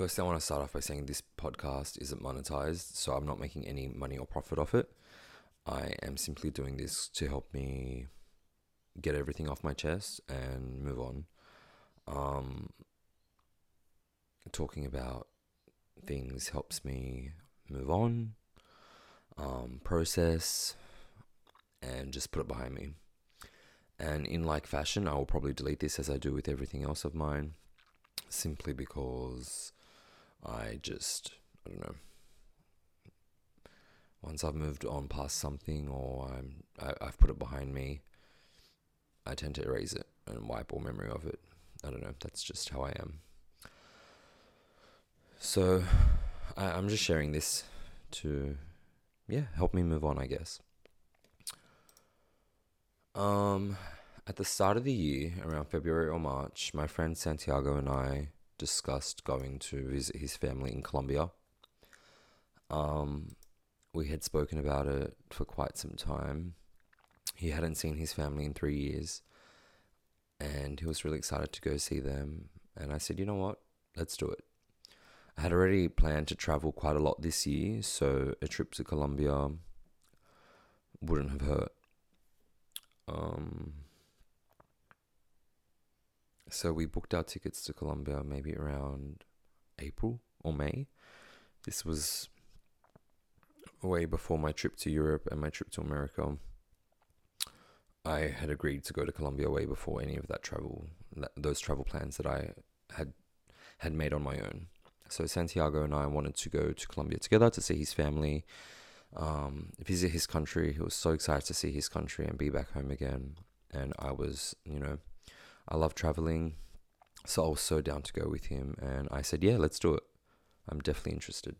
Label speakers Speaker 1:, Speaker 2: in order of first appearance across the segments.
Speaker 1: firstly, I want to start off by saying this podcast isn't monetized, so I'm not making any money or profit off it. I am simply doing this to help me get everything off my chest and move on. Um, talking about things helps me move on, um, process, and just put it behind me. And in like fashion, I will probably delete this as I do with everything else of mine, simply because I just, I don't know. Once I've moved on past something or I'm, I, I've put it behind me, I tend to erase it and wipe all memory of it. I don't know. That's just how I am. So I, I'm just sharing this to, yeah, help me move on, I guess. Um, at the start of the year, around February or March, my friend Santiago and I discussed going to visit his family in Colombia. Um, we had spoken about it for quite some time. He hadn't seen his family in three years, and he was really excited to go see them. And I said, you know what? Let's do it. I had already planned to travel quite a lot this year, so a trip to Colombia wouldn't have hurt. Um, so we booked our tickets to Colombia maybe around April or May. This was way before my trip to Europe and my trip to America. I had agreed to go to Colombia way before any of that travel, those travel plans that I had had made on my own. So Santiago and I wanted to go to Colombia together to see his family, um, visit his country. He was so excited to see his country and be back home again. And I was, you know, I love traveling, so I was so down to go with him. And I said, "Yeah, let's do it. I'm definitely interested."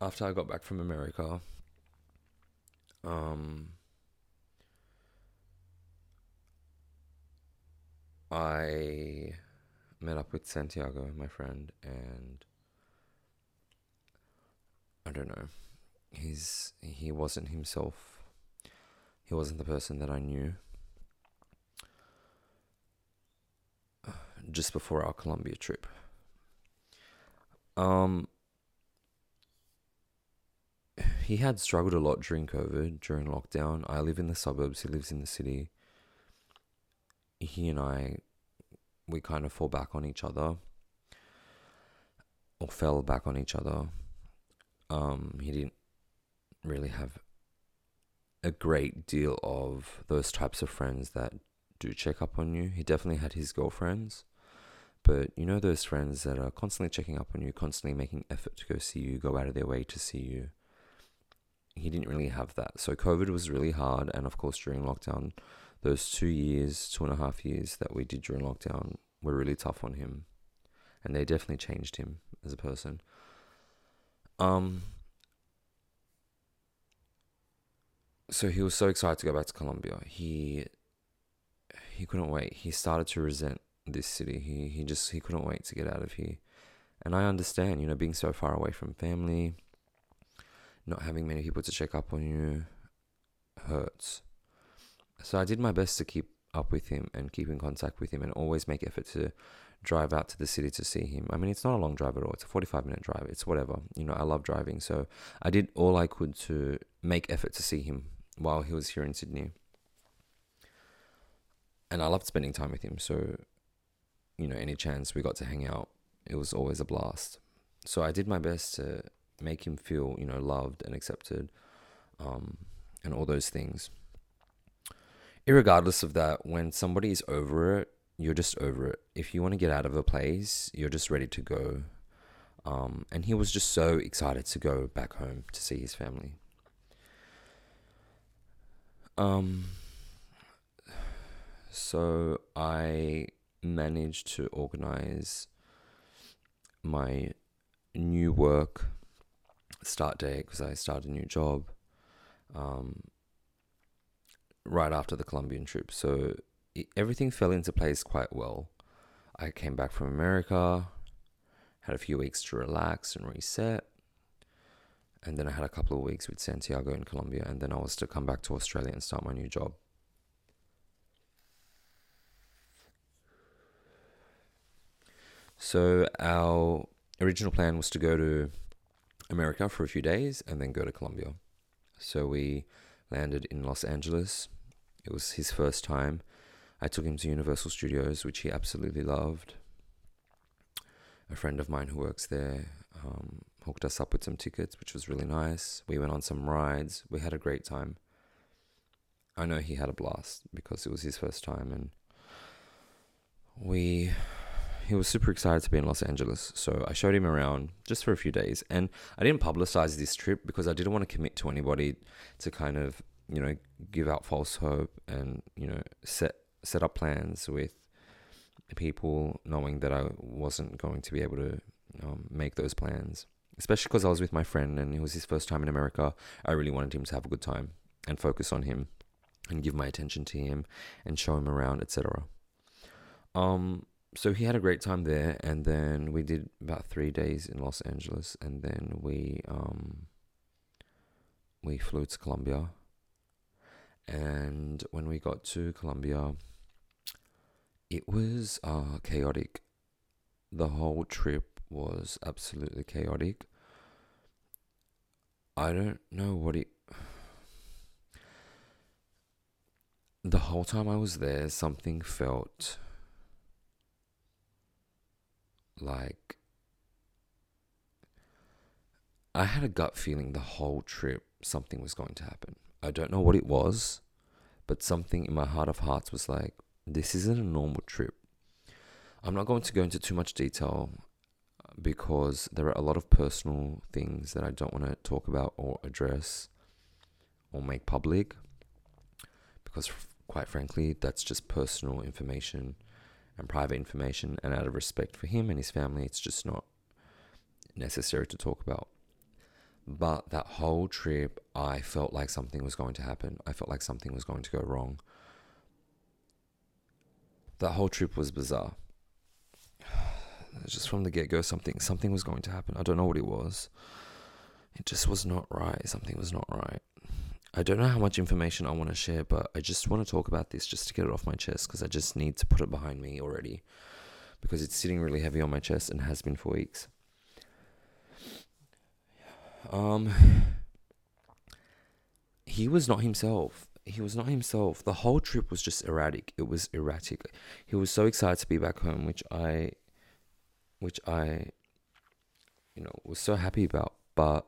Speaker 1: After I got back from America, um, I met up with Santiago, my friend, and I don't know. He's he wasn't himself. He wasn't the person that I knew. Just before our Colombia trip. Um he had struggled a lot during COVID, during lockdown. I live in the suburbs, he lives in the city. He and I, we kind of fall back on each other, or fell back on each other. Um, he didn't really have a great deal of those types of friends that do check up on you. He definitely had his girlfriends, but you know those friends that are constantly checking up on you, constantly making effort to go see you, go out of their way to see you he didn't really have that. So COVID was really hard, and of course during lockdown, those two years, two and a half years that we did during lockdown were really tough on him, and they definitely changed him as a person. Um. So he was so excited to go back to Colombia. He he couldn't wait. He started to resent this city. He he just he couldn't wait to get out of here. And I understand, you know, being so far away from family, not having many people to check up on you hurts. So I did my best to keep up with him and keep in contact with him and always make effort to drive out to the city to see him. I mean, it's not a long drive at all. It's a 45 minute drive. It's whatever. You know, I love driving. So I did all I could to make effort to see him while he was here in Sydney. And I loved spending time with him. So, you know, any chance we got to hang out, it was always a blast. So I did my best to make him feel you know loved and accepted um, and all those things irregardless of that when somebody is over it you're just over it. If you want to get out of a place you're just ready to go. Um, and he was just so excited to go back home to see his family. Um, so i managed to organize my new work start date because I started a new job um, right after the Colombian trip. So it, everything fell into place quite well. I came back from America, had a few weeks to relax and reset. and then I had a couple of weeks with Santiago in Colombia, and then I was to come back to Australia and start my new job. So our original plan was to go to America for a few days and then go to Colombia. So we landed in Los Angeles. It was his first time. I took him to Universal Studios, which he absolutely loved. A friend of mine who works there um, hooked us up with some tickets, which was really nice. We went on some rides. We had a great time. I know he had a blast because it was his first time, and we he was super excited to be in Los Angeles. So I showed him around just for a few days. And I didn't publicize this trip because I didn't want to commit to anybody to kind of, you know, give out false hope and, you know, set set up plans with people knowing that I wasn't going to be able to um, make those plans. Especially because I was with my friend and it was his first time in America. I really wanted him to have a good time and focus on him and give my attention to him and show him around, etc. Um, so he had a great time there, and then we did about three days in Los Angeles, and then we um, we flew to Colombia. And when we got to Colombia, it was uh, chaotic. The whole trip was absolutely chaotic. I don't know what it. The whole time I was there, something felt like I had a gut feeling the whole trip something was going to happen. I don't know what it was, but something in my heart of hearts was like, this isn't a normal trip. I'm not going to go into too much detail uh, because there are a lot of personal things that I don't want to talk about or address or make public because, quite frankly, that's just personal information and private information, and out of respect for him and his family, it's just not necessary to talk about. But that whole trip, I felt like something was going to happen. I felt like something was going to go wrong. That whole trip was bizarre. Just from the get go, something something was going to happen. I don't know what it was. It just was not right. Something was not right. I don't know how much information I want to share, but I just want to talk about this just to get it off my chest because I just need to put it behind me already because it's sitting really heavy on my chest and has been for weeks. Um, he was not himself. He was not himself. The whole trip was just erratic. It was erratic. He was so excited to be back home, which I, which I, you know, was so happy about. But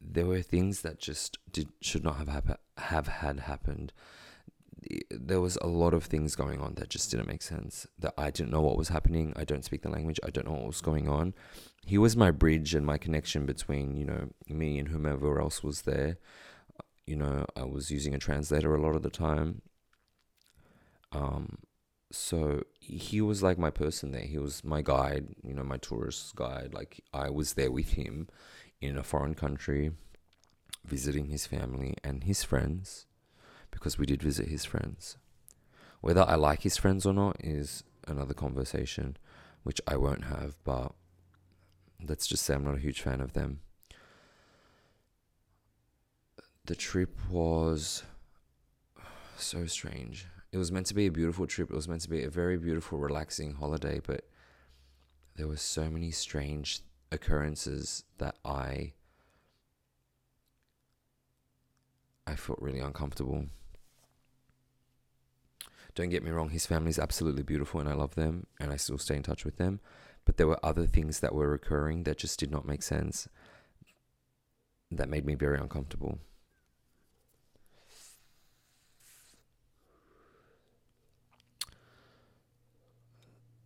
Speaker 1: there were things that just did should not have hap- have had happened. There was a lot of things going on that just didn't make sense. That I didn't know what was happening. I don't speak the language. I don't know what was going on. He was my bridge and my connection between you know me and whomever else was there. You know, I was using a translator a lot of the time. Um, so he was like my person there. He was my guide. You know, my tourist guide. Like I was there with him in a foreign country, visiting his family and his friends, because we did visit his friends. Whether I like his friends or not is another conversation, which I won't have, but let's just say I'm not a huge fan of them. The trip was so strange. It was meant to be a beautiful trip. It was meant to be a very beautiful, relaxing holiday, but there were so many strange occurrences that I I felt really uncomfortable. Don't get me wrong, his family is absolutely beautiful and I love them and I still stay in touch with them. But there were other things that were occurring that just did not make sense that made me very uncomfortable.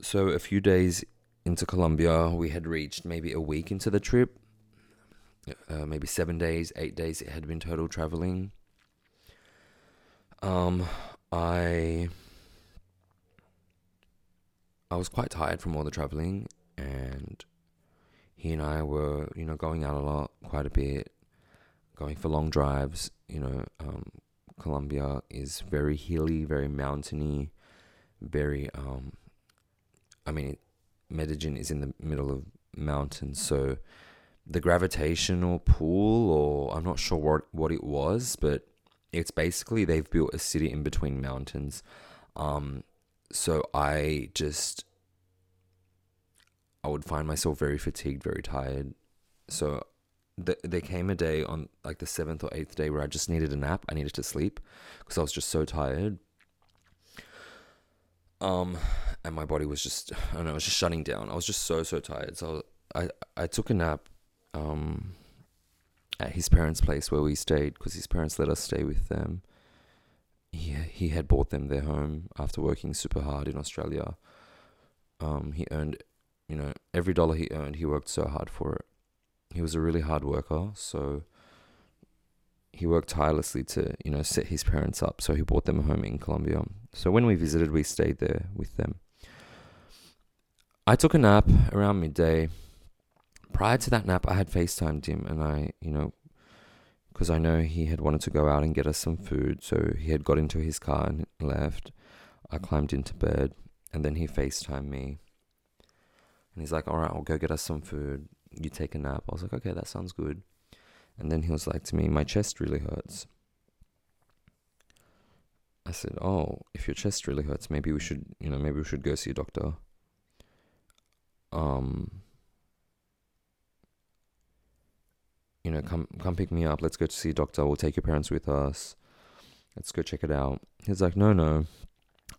Speaker 1: So, a few days into Colombia. We had reached maybe a week into the trip, uh, maybe seven days, eight days. It had been total traveling. Um, I I was quite tired from all the traveling, and he and I were, you know, going out a lot, quite a bit, going for long drives. You know, um, Colombia is very hilly, very mountainy, very. Um, I mean, Medellin is in the middle of mountains, so the gravitational pull, or I'm not sure what, what it was, but it's basically they've built a city in between mountains. Um, so I just, I would find myself very fatigued, very tired. So th- there came a day on like the seventh or eighth day where I just needed a nap. I needed to sleep because I was just so tired. Um, and my body was just, I don't know, it was just shutting down. I was just so, so tired. So I, I took a nap, um, at his parents' place where we stayed because his parents let us stay with them. He, he had bought them their home after working super hard in Australia. Um, he earned, you know, every dollar he earned, he worked so hard for it. He was a really hard worker, so he worked tirelessly to, you know, set his parents up. So he bought them a home in Colombia. So when we visited, we stayed there with them. I took a nap around midday. Prior to that nap, I had FaceTimed him and I, you know, because I know he had wanted to go out and get us some food. So he had got into his car and left. I climbed into bed and then he FaceTimed me. And he's like, All right, I'll go get us some food. You take a nap. I was like, Okay, that sounds good. And then he was like to me, My chest really hurts. I said, Oh, if your chest really hurts, maybe we should, you know, maybe we should go see a doctor. Um, you know, come come pick me up. Let's go to see a doctor. We'll take your parents with us. Let's go check it out. He's like, no, no,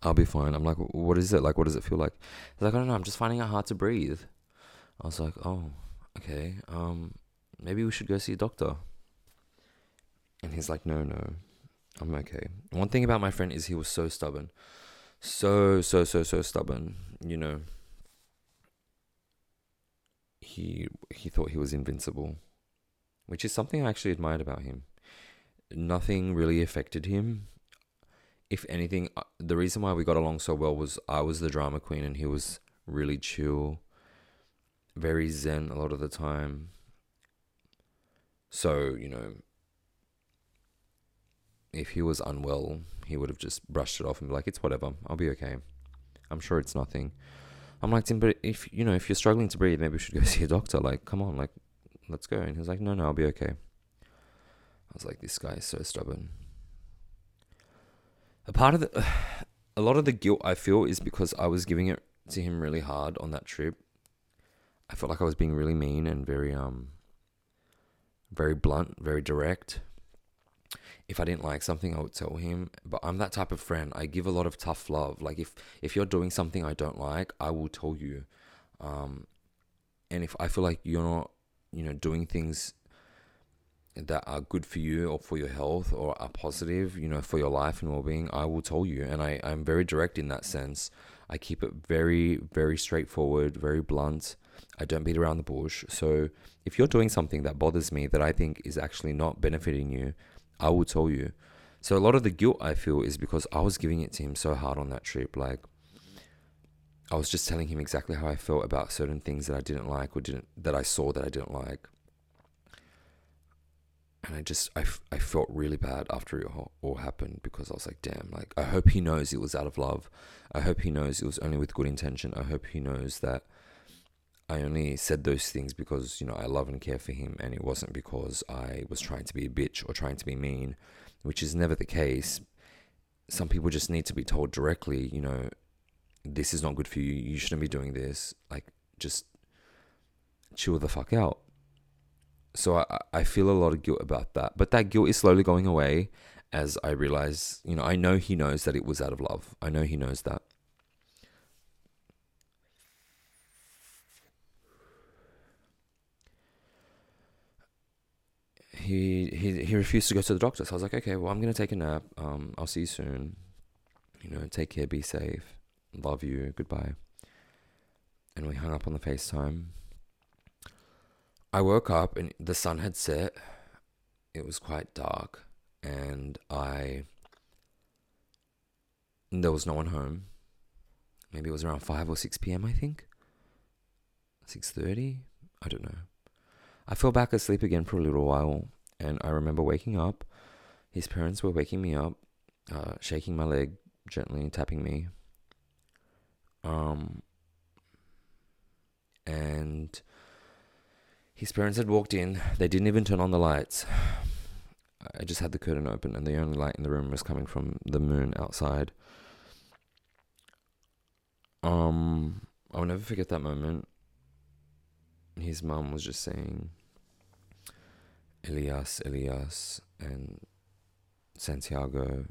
Speaker 1: I'll be fine. I'm like, what is it? Like, what does it feel like? He's like, I don't know. I'm just finding it hard to breathe. I was like, oh, okay. Um, maybe we should go see a doctor. And he's like, no, no, I'm okay. One thing about my friend is he was so stubborn. So, so, so, so stubborn. You know, he he thought he was invincible, which is something I actually admired about him. Nothing really affected him. If anything, uh, the reason why we got along so well was I was the drama queen and he was really chill, very zen a lot of the time. So, you know, if he was unwell, he would have just brushed it off and be like, it's whatever, I'll be okay. I'm sure it's nothing. I'm like, Tim, but if you know, if you're struggling to breathe, maybe we should go see a doctor. Like, come on, like, let's go. And he's like, no, no, I'll be okay. I was like, this guy is so stubborn. A part of the, a lot of the guilt I feel is because I was giving it to him really hard on that trip. I felt like I was being really mean and very um, very blunt, very direct if I didn't like something, I would tell him. But I'm that type of friend. I give a lot of tough love. Like if if you're doing something I don't like, I will tell you. Um, and if I feel like you're not, you know, doing things that are good for you or for your health or are positive, you know, for your life and well-being, I will tell you. And I I'm very direct in that sense. I keep it very very straightforward, very blunt. I don't beat around the bush. So if you're doing something that bothers me that I think is actually not benefiting you, I will tell you. So a lot of the guilt I feel is because I was giving it to him so hard on that trip. Like I was just telling him exactly how I felt about certain things that I didn't like or didn't that I saw that I didn't like. And I just I, I felt really bad after it all, happened because I was like, damn, like I hope he knows it was out of love. I hope he knows it was only with good intention. I hope he knows that I only said those things because, you know, I love and care for him and it wasn't because I was trying to be a bitch or trying to be mean, which is never the case. Some people just need to be told directly, you know, this is not good for you. You shouldn't be doing this. Like, just chill the fuck out. So I, I feel a lot of guilt about that. But that guilt is slowly going away as I realize, you know, I know he knows that it was out of love. I know he knows that. He he he refused to go to the doctor. So I was like, okay, well, I'm gonna take a nap. Um, I'll see you soon. You know, take care, be safe, love you, goodbye. And we hung up on the FaceTime. I woke up and the sun had set. It was quite dark, and I there was no one home. Maybe it was around five or six p.m. I think. Six thirty. I don't know. I fell back asleep again for a little while, and I remember waking up. His parents were waking me up, uh, shaking my leg gently, tapping me. Um, and His parents had walked in. They didn't even turn on the lights. I just had the curtain open, and the only light in the room was coming from the moon outside. Um, I'll never forget that moment. His mum was just saying, Elias, Elias, and Santiago,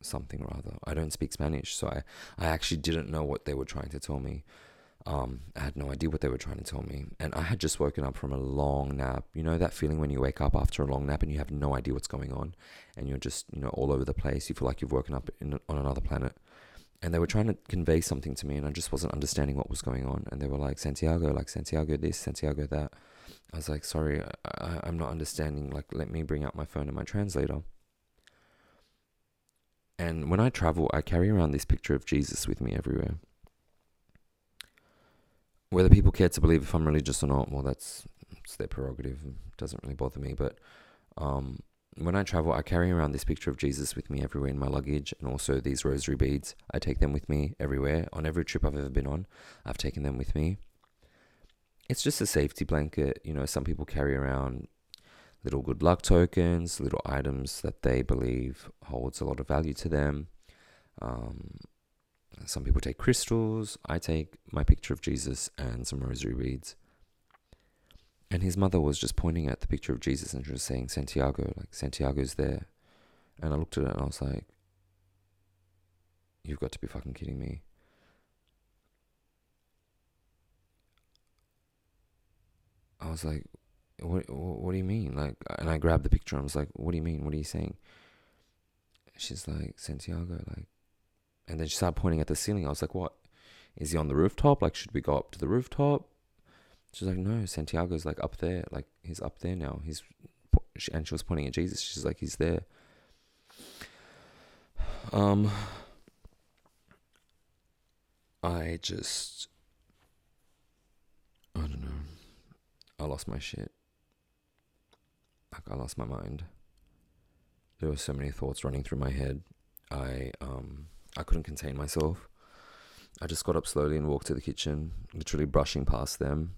Speaker 1: something rather. I don't speak Spanish, so I, I actually didn't know what they were trying to tell me. Um, I had no idea what they were trying to tell me. And I had just woken up from a long nap. You know that feeling when you wake up after a long nap and you have no idea what's going on and you're just, you know, all over the place. You feel like you've woken up in, on another planet. And they were trying to convey something to me and I just wasn't understanding what was going on. And they were like, Santiago, like Santiago this, Santiago that. I was like, sorry, I, I'm not understanding. Like, let me bring out my phone and my translator. And when I travel, I carry around this picture of Jesus with me everywhere. Whether people care to believe if I'm religious or not, well, that's it's their prerogative. It doesn't really bother me. But um, when I travel, I carry around this picture of Jesus with me everywhere in my luggage, and also these rosary beads. I take them with me everywhere. On every trip I've ever been on, I've taken them with me. It's just a safety blanket. You know, some people carry around little good luck tokens, little items that they believe holds a lot of value to them. Um, some people take crystals. I take my picture of Jesus and some rosary beads. And his mother was just pointing at the picture of Jesus and she was saying, Santiago, like Santiago's there. And I looked at it and I was like, You've got to be fucking kidding me. I was like, what, what do you mean? Like, and I grabbed the picture and I was like, what do you mean? What are you saying? She's like, Santiago, like, and then she started pointing at the ceiling. I was like, what? Is he on the rooftop? Like, should we go up to the rooftop? She's like, no, Santiago's like up there. Like, he's up there now. He's, and she was pointing at Jesus. She's like, he's there. Um, I just, I don't know. I lost my shit. Like I lost my mind. There were so many thoughts running through my head. I um I couldn't contain myself. I just got up slowly and walked to the kitchen, literally brushing past them.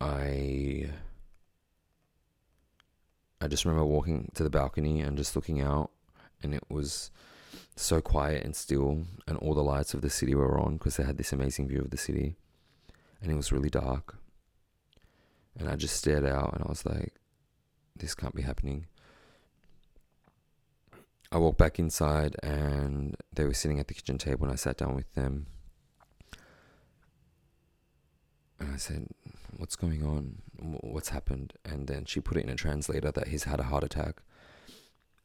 Speaker 1: I I just remember walking to the balcony and just looking out and it was so quiet and still and all the lights of the city were on because they had this amazing view of the city and it was really dark and I just stared out and I was like, this can't be happening. I walked back inside and they were sitting at the kitchen table and I sat down with them. And I said, What's going on? What's happened? And then she put it in a translator that he's had a heart attack,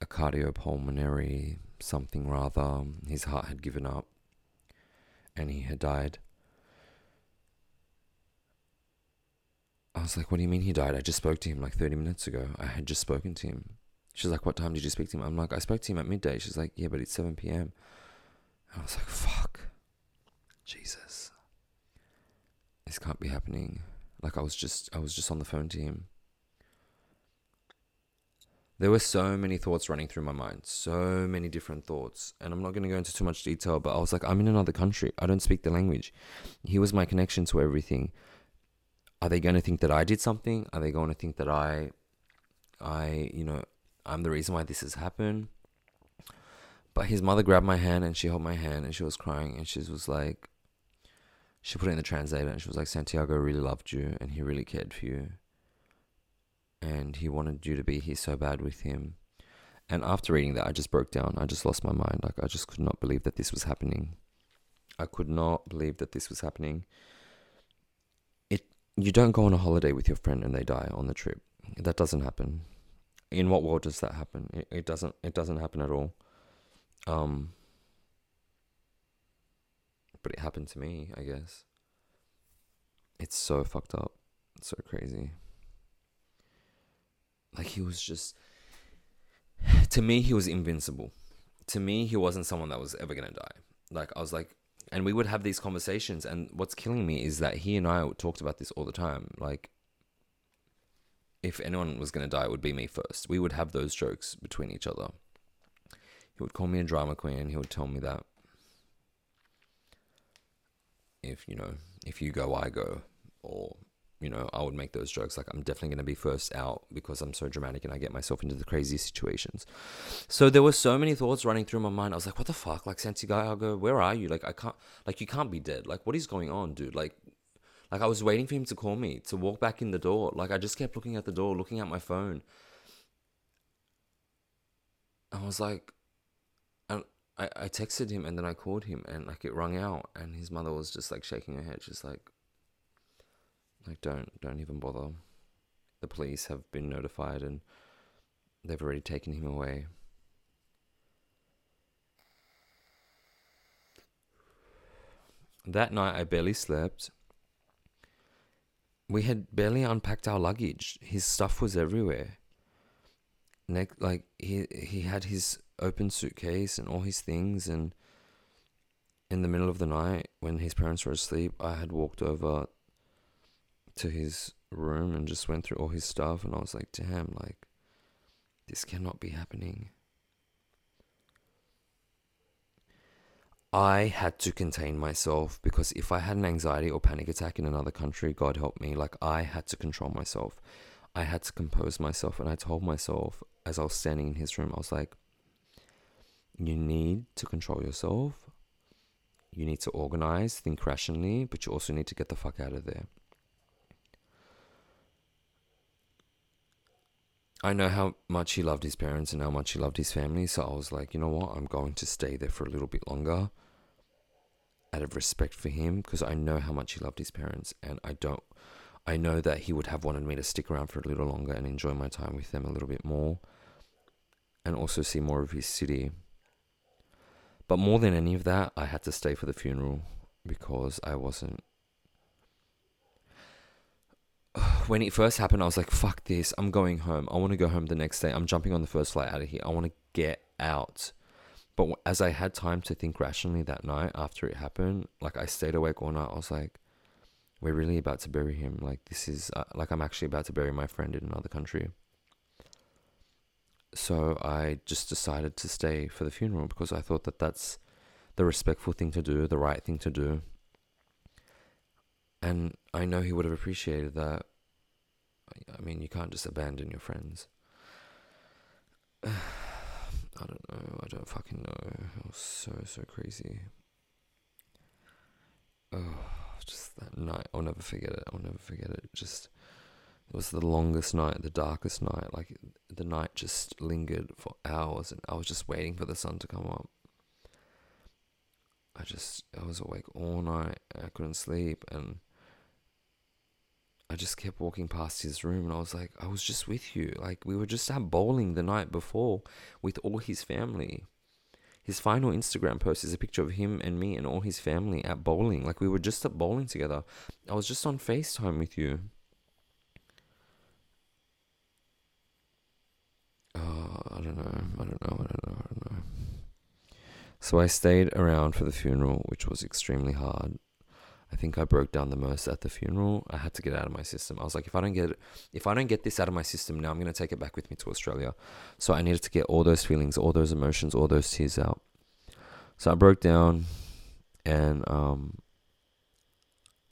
Speaker 1: a cardiopulmonary something rather. His heart had given up and he had died. I was like, what do you mean he died? I just spoke to him like 30 minutes ago. I had just spoken to him. She's like, what time did you speak to him? I'm like, I spoke to him at midday. She's like, yeah, but it's 7 p.m. I was like, fuck. Jesus. This can't be happening. Like I was just I was just on the phone to him. There were so many thoughts running through my mind, so many different thoughts. And I'm not going to go into too much detail, but I was like, I'm in another country. I don't speak the language. He was my connection to everything are they going to think that I did something? Are they going to think that I, I, you know, I'm the reason why this has happened? But his mother grabbed my hand and she held my hand and she was crying and she was like, she put it in the translator and she was like, Santiago really loved you and he really cared for you. And he wanted you to be here so bad with him. And after reading that, I just broke down. I just lost my mind. Like, I just could not believe that this was happening. I could not believe that this was happening you don't go on a holiday with your friend and they die on the trip. That doesn't happen. In what world does that happen? It, it doesn't. It doesn't happen at all. Um, but it happened to me. I guess. It's so fucked up. It's so crazy. Like he was just. To me, he was invincible. To me, he wasn't someone that was ever gonna die. Like I was like, and we would have these conversations and what's killing me is that he and i talked about this all the time. Like if anyone was going to die it would be me first. We would have those jokes between each other. He would call me a drama queen. He would tell me that if you know if you go, I go, or you know, I would make those jokes. Like, I'm definitely going to be first out because I'm so dramatic and I get myself into the crazy situations. So there were so many thoughts running through my mind. I was like, what the fuck? Like, Santiago, where are you? Like, I can't, like, you can't be dead. Like, what is going on, dude? Like, like I was waiting for him to call me to walk back in the door. Like, I just kept looking at the door, looking at my phone. I was like, and I, I texted him and then I called him and like it rung out and his mother was just like shaking her head, just like, like don't don't even bother. The police have been notified and they've already taken him away. That night I barely slept. We had barely unpacked our luggage. His stuff was everywhere. Next, like he he had his open suitcase and all his things and in the middle of the night when his parents were asleep, I had walked over to his room and just went through all his stuff and I was like, damn, like this cannot be happening. I had to contain myself because if I had an anxiety or panic attack in another country, God help me, like I had to control myself. I had to compose myself and I told myself as I was standing in his room, I was like, you need to control yourself. You need to organize, think rationally, but you also need to get the fuck out of there. I know how much he loved his parents and how much he loved his family, so I was like, you know what, I'm going to stay there for a little bit longer out of respect for him because I know how much he loved his parents and I don't I know that he would have wanted me to stick around for a little longer and enjoy my time with them a little bit more and also see more of his city. But more than any of that, I had to stay for the funeral because I wasn't when it first happened, I was like, fuck this. I'm going home. I want to go home the next day. I'm jumping on the first flight out of here. I want to get out. But as I had time to think rationally that night after it happened, like I stayed awake all night. I was like, we're really about to bury him. Like, this is, uh, like, I'm actually about to bury my friend in another country. So I just decided to stay for the funeral because I thought that that's the respectful thing to do, the right thing to do. And I know he would have appreciated that. I mean, you can't just abandon your friends. I don't know. I don't fucking know. Was so, so crazy. Oh, just that night. I'll never forget it. I'll never forget it. Just, it was the longest night, the darkest night. Like, the night just lingered for hours, and I was just waiting for the sun to come up. I just, I was awake all night. I couldn't sleep, and I just kept walking past his room and I was like, I was just with you. Like, we were just at bowling the night before with all his family. His final Instagram post is a picture of him and me and all his family at bowling. Like, we were just at bowling together. I was just on FaceTime with you. Oh, I don't know. I don't know. I don't know. I don't know. So I stayed around for the funeral, which was extremely hard. I think I broke down the most at the funeral. I had to get out of my system. I was like, if I don't get if I don't get this out of my system now, I'm gonna take it back with me to Australia. So I needed to get all those feelings, all those emotions, all those tears out. So I broke down, and um,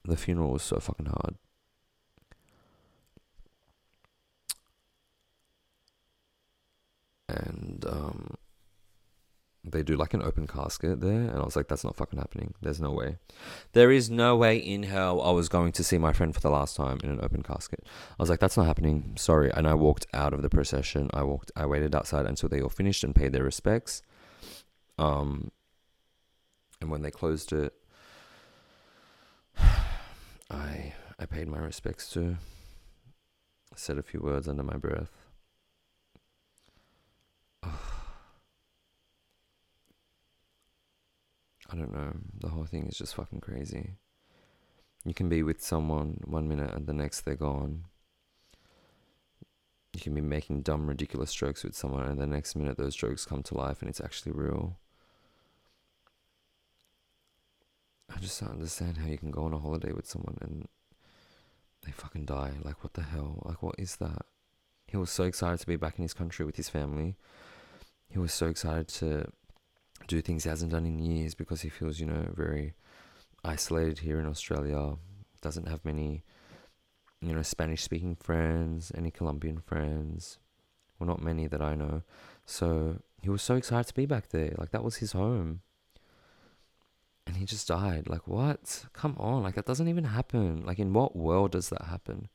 Speaker 1: the funeral was so fucking hard. And um, they do like an open casket there and i was like that's not fucking happening. There's no way. There is no way in hell i was going to see my friend for the last time in an open casket. I was like that's not happening. Sorry. And i walked out of the procession. I walked i waited outside until they all finished and paid their respects. Um and when they closed it i i paid my respects to. said a few words under my breath I don't know. The whole thing is just fucking crazy. You can be with someone one minute and the next they're gone. You can be making dumb, ridiculous jokes with someone and the next minute those jokes come to life and it's actually real. I just don't understand how you can go on a holiday with someone and they fucking die. Like, what the hell? Like, what is that? He was so excited to be back in his country with his family. He was so excited to do things he hasn't done in years because he feels, you know, very isolated here in Australia. Doesn't have many, you know, Spanish speaking friends, any Colombian friends. Well, not many that I know. So he was so excited to be back there. Like, that was his home. And he just died. Like, what? Come on. Like, that doesn't even happen. Like, in what world does that happen?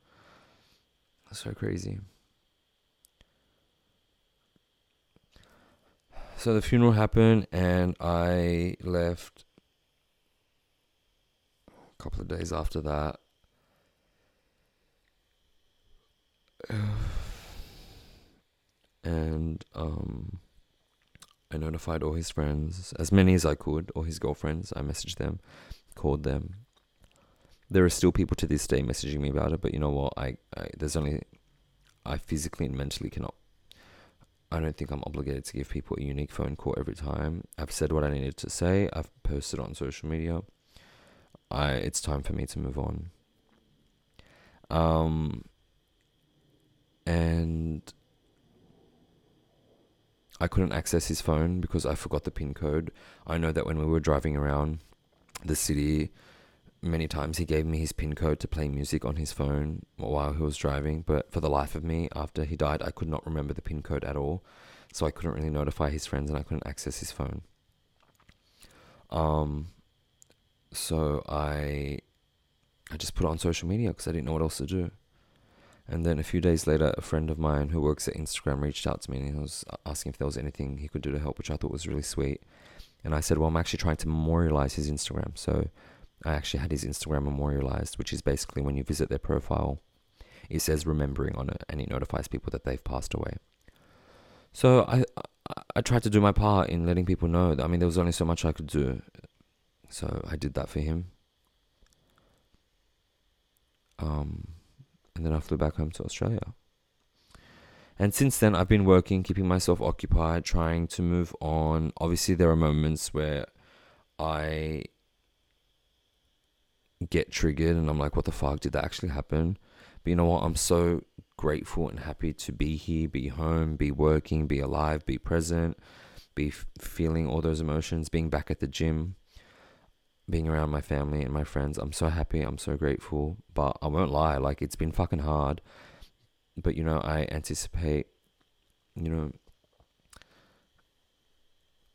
Speaker 1: That's so crazy. So the funeral happened, and I left a couple of days after that. and um, I notified all his friends, as many as I could, or his girlfriends. I messaged them, called them. There are still people to this day messaging me about it, but you know what? I, I there's only I physically and mentally cannot. I don't think I'm obligated to give people a unique phone call every time. I've said what I needed to say. I've posted on social media. I it's time for me to move on. Um and I couldn't access his phone because I forgot the pin code. I know that when we were driving around the city, many times he gave me his pin code to play music on his phone while he was driving, but for the life of me, after he died, I could not remember the pin code at all. So I couldn't really notify his friends and I couldn't access his phone. Um so I I just put it on social media because I didn't know what else to do. And then a few days later, a friend of mine who works at Instagram reached out to me and he was asking if there was anything he could do to help, which I thought was really sweet. And I said, Well, I'm actually trying to memorialize his Instagram. So I actually had his Instagram memorialized, which is basically when you visit their profile, it says remembering on it and it notifies people that they've passed away. So I, I, I tried to do my part in letting people know. That, I mean, there was only so much I could do. So I did that for him. Um, and then I flew back home to Australia. And since then, I've been working, keeping myself occupied, trying to move on. Obviously, there are moments where I get triggered and I'm like, what the fuck? Did that actually happen? But you know what? I'm so grateful and happy to be here, be home, be working, be alive, be present, be f- feeling all those emotions, being back at the gym being around my family and my friends. I'm so happy. I'm so grateful. But I won't lie, like it's been fucking hard. But you know, I anticipate, you know,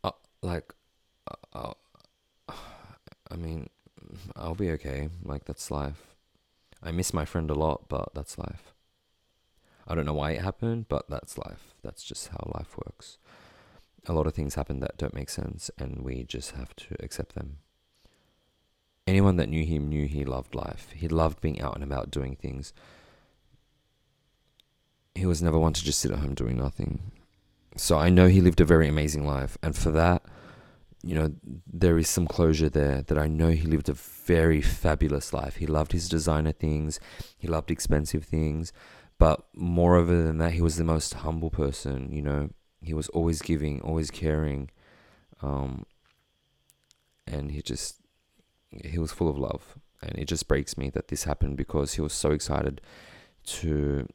Speaker 1: uh, like, uh, uh, I mean, I'll be okay. Like that's life. I miss my friend a lot, but that's life. I don't know why it happened, but that's life. That's just how life works. A lot of things happen that don't make sense, and we just have to accept them anyone that knew him knew he loved life. He loved being out and about doing things. He was never one to just sit at home doing nothing. So I know he lived a very amazing life. And for that, you know, there is some closure there that I know he lived a very fabulous life. He loved his designer things, he loved expensive things. But moreover than that, he was the most humble person, you know. He was always giving, always caring. Um, and he just he was full of love, and it just breaks me that this happened because he was so excited to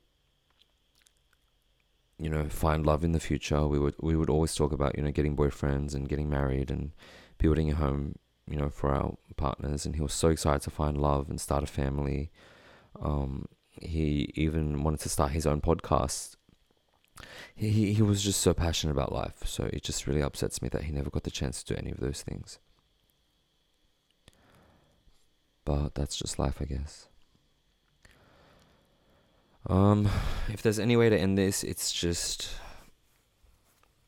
Speaker 1: you know find love in the future. We would we would always talk about you know getting boyfriends and getting married and building a home you know for our partners, and he was so excited to find love and start a family. Um, he even wanted to start his own podcast. He he was just so passionate about life, so it just really upsets me that he never got the chance to do any of those things. But that's just life, I guess. Um, if there's any way to end this, it's just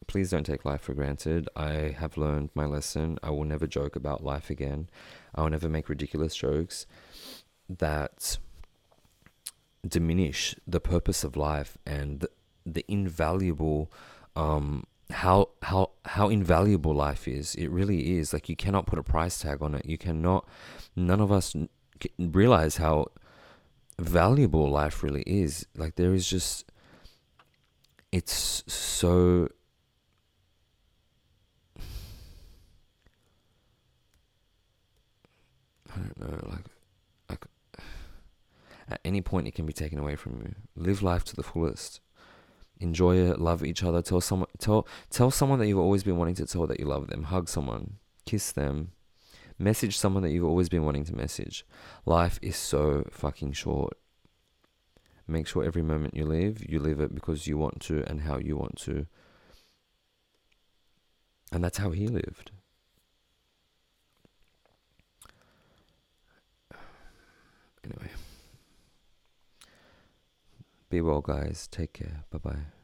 Speaker 1: please don't take life for granted. I have learned my lesson. I will never joke about life again. I will never make ridiculous jokes that diminish the purpose of life and the, invaluable um, how how how invaluable life is. It really is. Like you cannot put a price tag on it. You cannot. None of us realize how valuable life really is. Like there is just. It's so. I don't know. Like, like at any point it can be taken away from you. Live life to the fullest enjoy it, love each other. Tell someone, tell tell someone that you've always been wanting to tell that you love them. Hug someone, kiss them, Message someone that you've always been wanting to message. Life is so fucking short. Make sure every moment you live, you live it because you want to and how you want to. And that's how he lived. Anyway. Be well, guys. Take care. Bye bye.